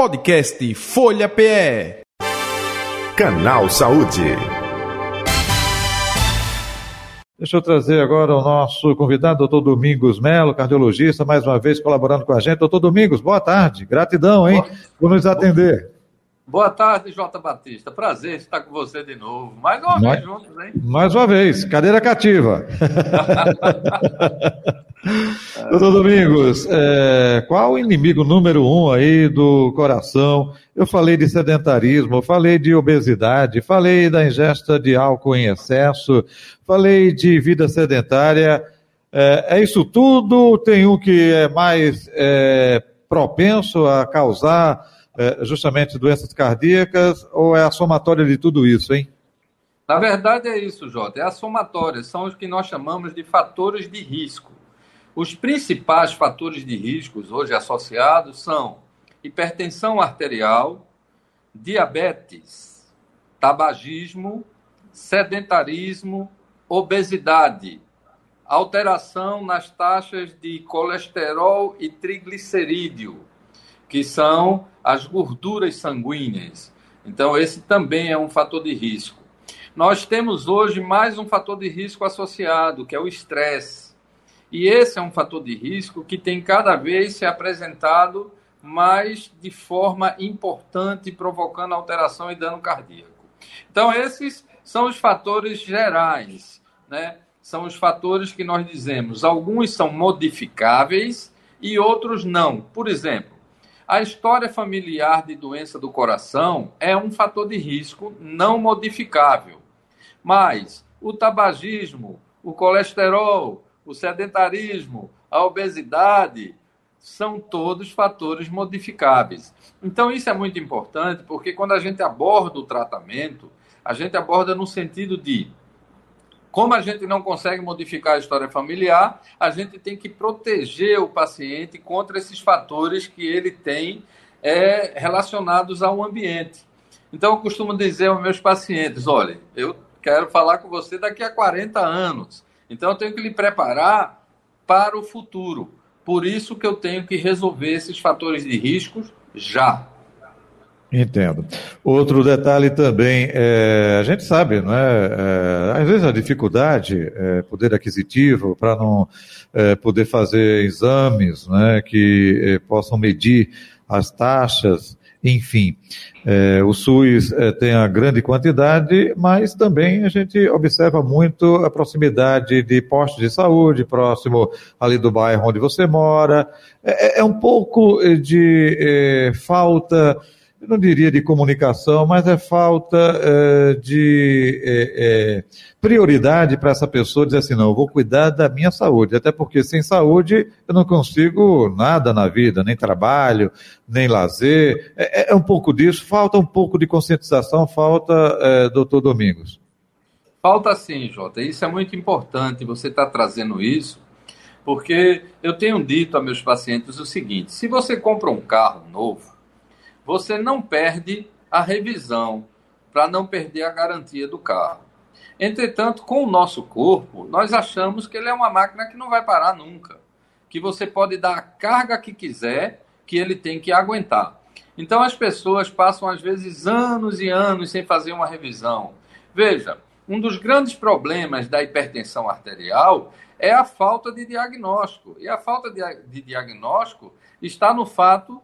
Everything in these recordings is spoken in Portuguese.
Podcast Folha PE. Canal Saúde. Deixa eu trazer agora o nosso convidado, doutor Domingos Melo, cardiologista, mais uma vez colaborando com a gente. Doutor Domingos, boa tarde. Gratidão, hein, por nos atender. Boa tarde, Jota Batista. Prazer estar com você de novo. Mais uma mais, vez juntos, hein? Mais uma vez, cadeira cativa. Doutor Domingos, é, qual o inimigo número um aí do coração? Eu falei de sedentarismo, falei de obesidade, falei da ingesta de álcool em excesso, falei de vida sedentária. É, é isso tudo? Tem um que é mais é, propenso a causar é, justamente doenças cardíacas ou é a somatória de tudo isso, hein? Na verdade é isso, Jota, é a somatória, são os que nós chamamos de fatores de risco. Os principais fatores de riscos hoje associados são hipertensão arterial, diabetes, tabagismo, sedentarismo, obesidade, alteração nas taxas de colesterol e triglicerídeo, que são as gorduras sanguíneas. Então, esse também é um fator de risco. Nós temos hoje mais um fator de risco associado, que é o estresse. E esse é um fator de risco que tem cada vez se apresentado mais de forma importante, provocando alteração e dano cardíaco. Então, esses são os fatores gerais, né? São os fatores que nós dizemos. Alguns são modificáveis e outros não. Por exemplo, a história familiar de doença do coração é um fator de risco não modificável. Mas o tabagismo, o colesterol, o sedentarismo, a obesidade, são todos fatores modificáveis. Então, isso é muito importante, porque quando a gente aborda o tratamento, a gente aborda no sentido de como a gente não consegue modificar a história familiar, a gente tem que proteger o paciente contra esses fatores que ele tem é, relacionados ao ambiente. Então, eu costumo dizer aos meus pacientes: olha, eu quero falar com você daqui a 40 anos, então eu tenho que lhe preparar para o futuro. Por isso que eu tenho que resolver esses fatores de riscos já. Entendo. Outro detalhe também, é, a gente sabe, não é, é, às vezes a dificuldade, é, poder aquisitivo, para não é, poder fazer exames né, que é, possam medir as taxas, enfim. É, o SUS tem a grande quantidade, mas também a gente observa muito a proximidade de postos de saúde, próximo ali do bairro onde você mora. É, um pouco de falta eu não diria de comunicação, mas é falta é, de é, é, prioridade para essa pessoa dizer assim, não, eu vou cuidar da minha saúde, até porque sem saúde eu não consigo nada na vida, nem trabalho, nem lazer, é, é um pouco disso, falta um pouco de conscientização, falta, é, doutor Domingos. Falta sim, Jota, isso é muito importante, você está trazendo isso, porque eu tenho dito a meus pacientes o seguinte, se você compra um carro novo, você não perde a revisão para não perder a garantia do carro. Entretanto, com o nosso corpo, nós achamos que ele é uma máquina que não vai parar nunca, que você pode dar a carga que quiser, que ele tem que aguentar. Então as pessoas passam às vezes anos e anos sem fazer uma revisão. Veja, um dos grandes problemas da hipertensão arterial é a falta de diagnóstico. E a falta de, de diagnóstico está no fato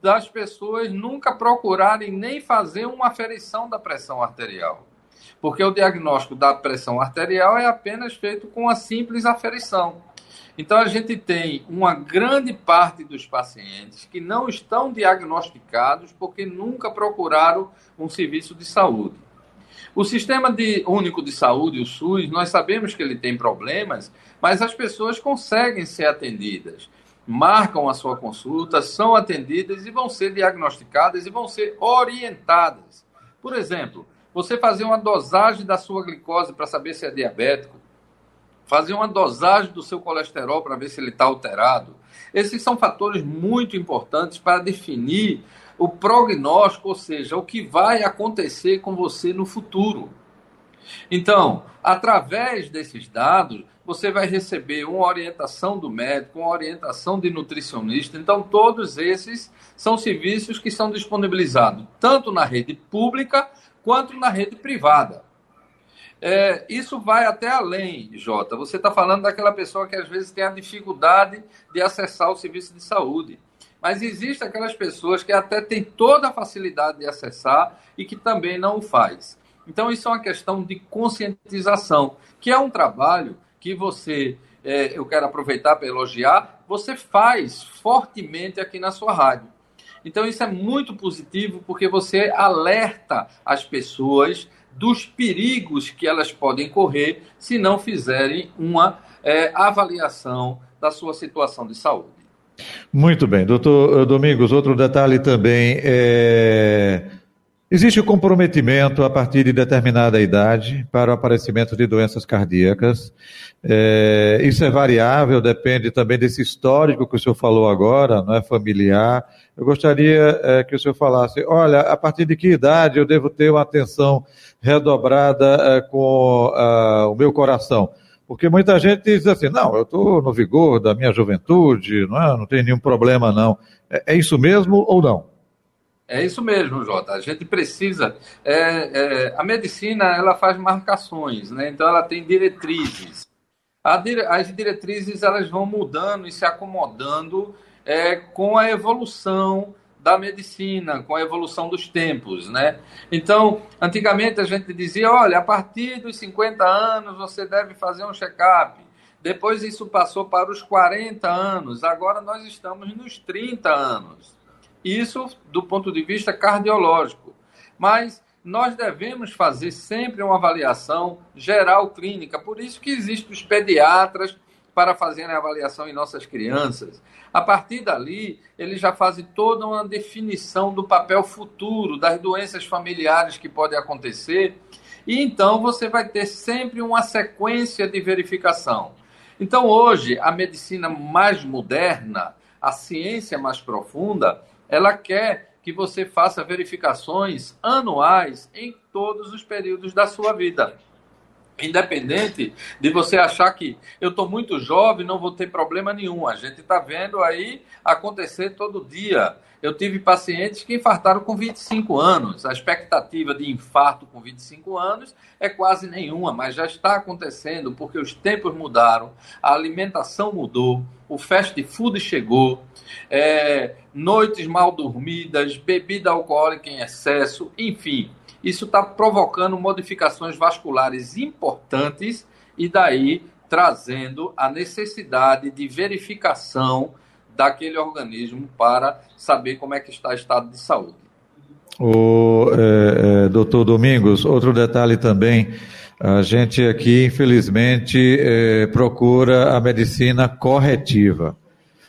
das pessoas nunca procurarem nem fazer uma aferição da pressão arterial. Porque o diagnóstico da pressão arterial é apenas feito com a simples aferição. Então, a gente tem uma grande parte dos pacientes que não estão diagnosticados porque nunca procuraram um serviço de saúde. O Sistema de, Único de Saúde, o SUS, nós sabemos que ele tem problemas, mas as pessoas conseguem ser atendidas marcam a sua consulta, são atendidas e vão ser diagnosticadas e vão ser orientadas. Por exemplo, você fazer uma dosagem da sua glicose para saber se é diabético, fazer uma dosagem do seu colesterol para ver se ele está alterado. Esses são fatores muito importantes para definir o prognóstico, ou seja, o que vai acontecer com você no futuro. Então, através desses dados, você vai receber uma orientação do médico, uma orientação de nutricionista. Então, todos esses são serviços que são disponibilizados tanto na rede pública quanto na rede privada. É, isso vai até além, Jota. Você está falando daquela pessoa que às vezes tem a dificuldade de acessar o serviço de saúde. Mas existem aquelas pessoas que até têm toda a facilidade de acessar e que também não o faz. Então, isso é uma questão de conscientização, que é um trabalho que você, é, eu quero aproveitar para elogiar, você faz fortemente aqui na sua rádio. Então, isso é muito positivo porque você alerta as pessoas dos perigos que elas podem correr se não fizerem uma é, avaliação da sua situação de saúde. Muito bem, doutor Domingos, outro detalhe também é. Existe comprometimento a partir de determinada idade para o aparecimento de doenças cardíacas. É, isso é variável, depende também desse histórico que o senhor falou agora, não é familiar. Eu gostaria é, que o senhor falasse, olha, a partir de que idade eu devo ter uma atenção redobrada é, com uh, o meu coração? Porque muita gente diz assim, não, eu estou no vigor da minha juventude, não, é? não tem nenhum problema não. É, é, isso mesmo ou não? É isso mesmo, Jota. A gente precisa. É, é, a medicina ela faz marcações, né? Então ela tem diretrizes. Dire... As diretrizes elas vão mudando e se acomodando é, com a evolução da medicina, com a evolução dos tempos, né? Então, antigamente a gente dizia, olha, a partir dos 50 anos você deve fazer um check-up. Depois isso passou para os 40 anos, agora nós estamos nos 30 anos. Isso do ponto de vista cardiológico. Mas nós devemos fazer sempre uma avaliação geral clínica, por isso que existem os pediatras para fazerem a avaliação em nossas crianças. A partir dali, eles já fazem toda uma definição do papel futuro, das doenças familiares que podem acontecer, e então você vai ter sempre uma sequência de verificação. Então, hoje, a medicina mais moderna, a ciência mais profunda, ela quer que você faça verificações anuais em todos os períodos da sua vida. Independente de você achar que eu estou muito jovem, não vou ter problema nenhum. A gente está vendo aí acontecer todo dia. Eu tive pacientes que infartaram com 25 anos. A expectativa de infarto com 25 anos é quase nenhuma, mas já está acontecendo porque os tempos mudaram, a alimentação mudou, o fast food chegou, é, noites mal dormidas, bebida alcoólica em excesso, enfim isso está provocando modificações vasculares importantes e daí trazendo a necessidade de verificação daquele organismo para saber como é que está o estado de saúde. O é, é, doutor Domingos, outro detalhe também, a gente aqui, infelizmente, é, procura a medicina corretiva.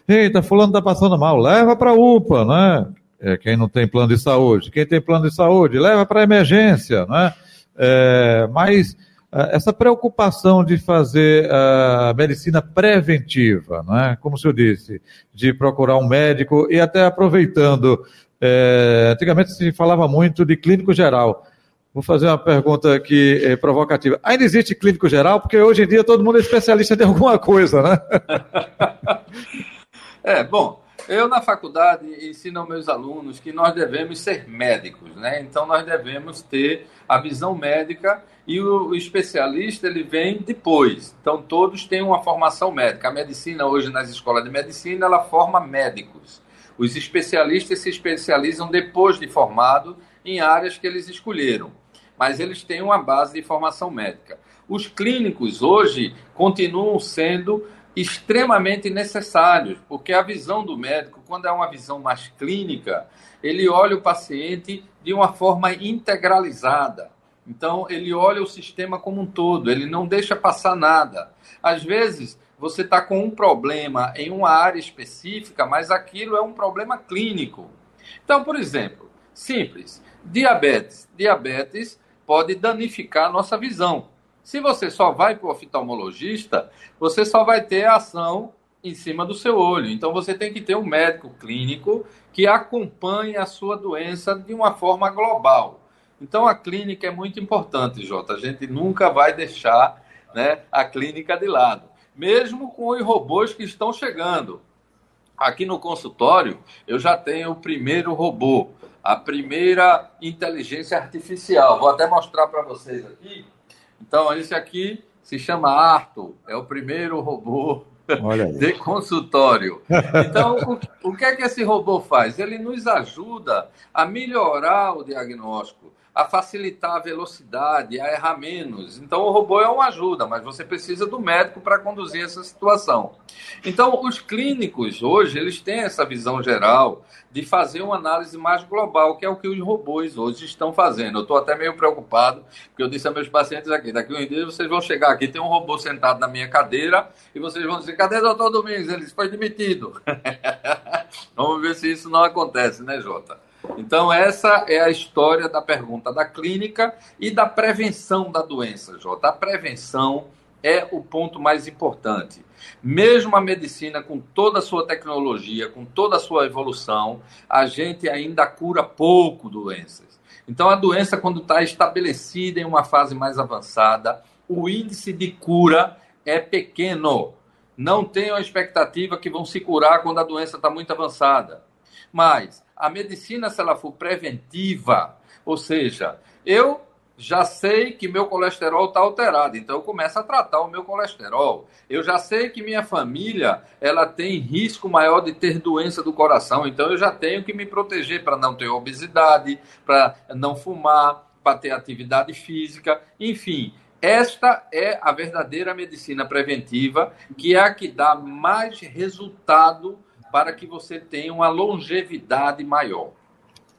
Eita, fulano está passando mal, leva para a UPA, né? é, quem não tem plano de saúde. Quem tem plano de saúde, leva para emergência, né? É, mas essa preocupação de fazer a medicina preventiva, né? como o senhor disse, de procurar um médico e até aproveitando, é, antigamente se falava muito de clínico geral. Vou fazer uma pergunta aqui é, provocativa. Ainda existe clínico geral? Porque hoje em dia todo mundo é especialista em alguma coisa, né? é, bom, eu, na faculdade, ensino aos meus alunos que nós devemos ser médicos, né? Então, nós devemos ter a visão médica e o, especialista, ele vem depois. Então, todos têm uma formação médica. A medicina, hoje, nas escolas de medicina, ela forma médicos. Os especialistas se especializam depois de formado em áreas que eles escolheram. Mas eles têm uma base de formação médica. Os clínicos, hoje, continuam sendo extremamente necessários, porque a visão do médico, quando é uma visão mais clínica, ele olha o paciente de uma forma integralizada. Então, ele olha o sistema como um todo, ele não deixa passar nada. Às vezes, você está com um problema em uma área específica, mas aquilo é um problema clínico. Então, por exemplo, simples, diabetes. Diabetes pode danificar a nossa visão. Se você só vai para o oftalmologista, você só vai ter ação em cima do seu olho. Então você tem que ter um médico clínico que acompanhe a sua doença de uma forma global. Então a clínica é muito importante, Jota. A gente nunca vai deixar né, a clínica de lado, mesmo com os robôs que estão chegando. Aqui no consultório, eu já tenho o primeiro robô, a primeira inteligência artificial. Vou até mostrar para vocês aqui. Então, esse aqui se chama Arthur, é o primeiro robô de consultório. Então, o, o que é que esse robô faz? Ele nos ajuda a melhorar o diagnóstico a facilitar a velocidade, a errar menos. Então, o robô é uma ajuda, mas você precisa do médico para conduzir essa situação. Então, os clínicos hoje, eles têm essa visão geral de fazer uma análise mais global, que é o que os robôs hoje estão fazendo. Eu estou até meio preocupado, porque eu disse a meus pacientes aqui, daqui um dia vocês vão chegar aqui, tem um robô sentado na minha cadeira, e vocês vão dizer, cadê o doutor Domingos? Ele foi demitido. Vamos ver se isso não acontece, né, Jota? Então, essa é a história da pergunta da clínica e da prevenção da doença, Jota. A prevenção é o ponto mais importante. Mesmo a medicina, com toda a sua tecnologia, com toda a sua evolução, a gente ainda cura pouco doenças. Então, a doença, quando está estabelecida em uma fase mais avançada, o índice de cura é pequeno. Não tenham a expectativa que vão se curar quando a doença está muito avançada. Mas a medicina, se ela for preventiva, ou seja, eu já sei que meu colesterol está alterado, então eu começo a tratar o meu colesterol. Eu já sei que minha família ela tem risco maior de ter doença do coração, então eu já tenho que me proteger para não ter obesidade, para não fumar, para ter atividade física, enfim. Esta é a verdadeira medicina preventiva, que é a que dá mais resultado para que você tenha uma longevidade maior.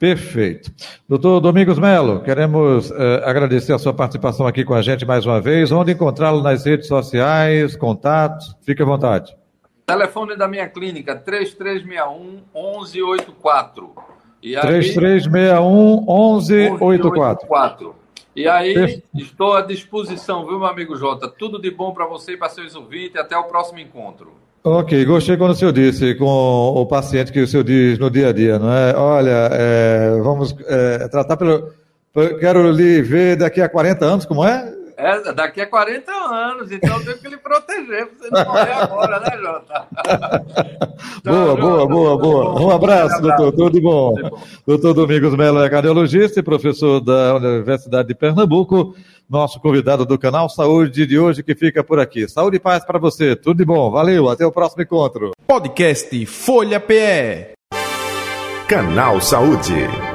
Perfeito. Doutor Domingos Melo, queremos eh, agradecer a sua participação aqui com a gente mais uma vez. Onde encontrá-lo nas redes sociais, contatos? Fique à vontade. Telefone da minha clínica, 3361 1184. E aí, 3361 1184. E aí, Perfeito. estou à disposição, viu, meu amigo Jota? Tudo de bom para você e para seus ouvintes. Até o próximo encontro. Ok, gostei quando o senhor disse com o paciente que o senhor diz no dia a dia, não é? Olha, é, vamos é, tratar pelo. Quero lhe ver daqui a 40 anos, como é? É, daqui a 40 anos, então eu tenho que lhe proteger para você não morrer agora, né, Jota? boa, boa, boa, boa. Um abraço, doutor. Tudo de bom. Doutor Domingos Mello é cardiologista e professor da Universidade de Pernambuco nosso convidado do canal Saúde de hoje que fica por aqui. Saúde e paz para você. Tudo de bom. Valeu. Até o próximo encontro. Podcast Folha PE. Canal Saúde.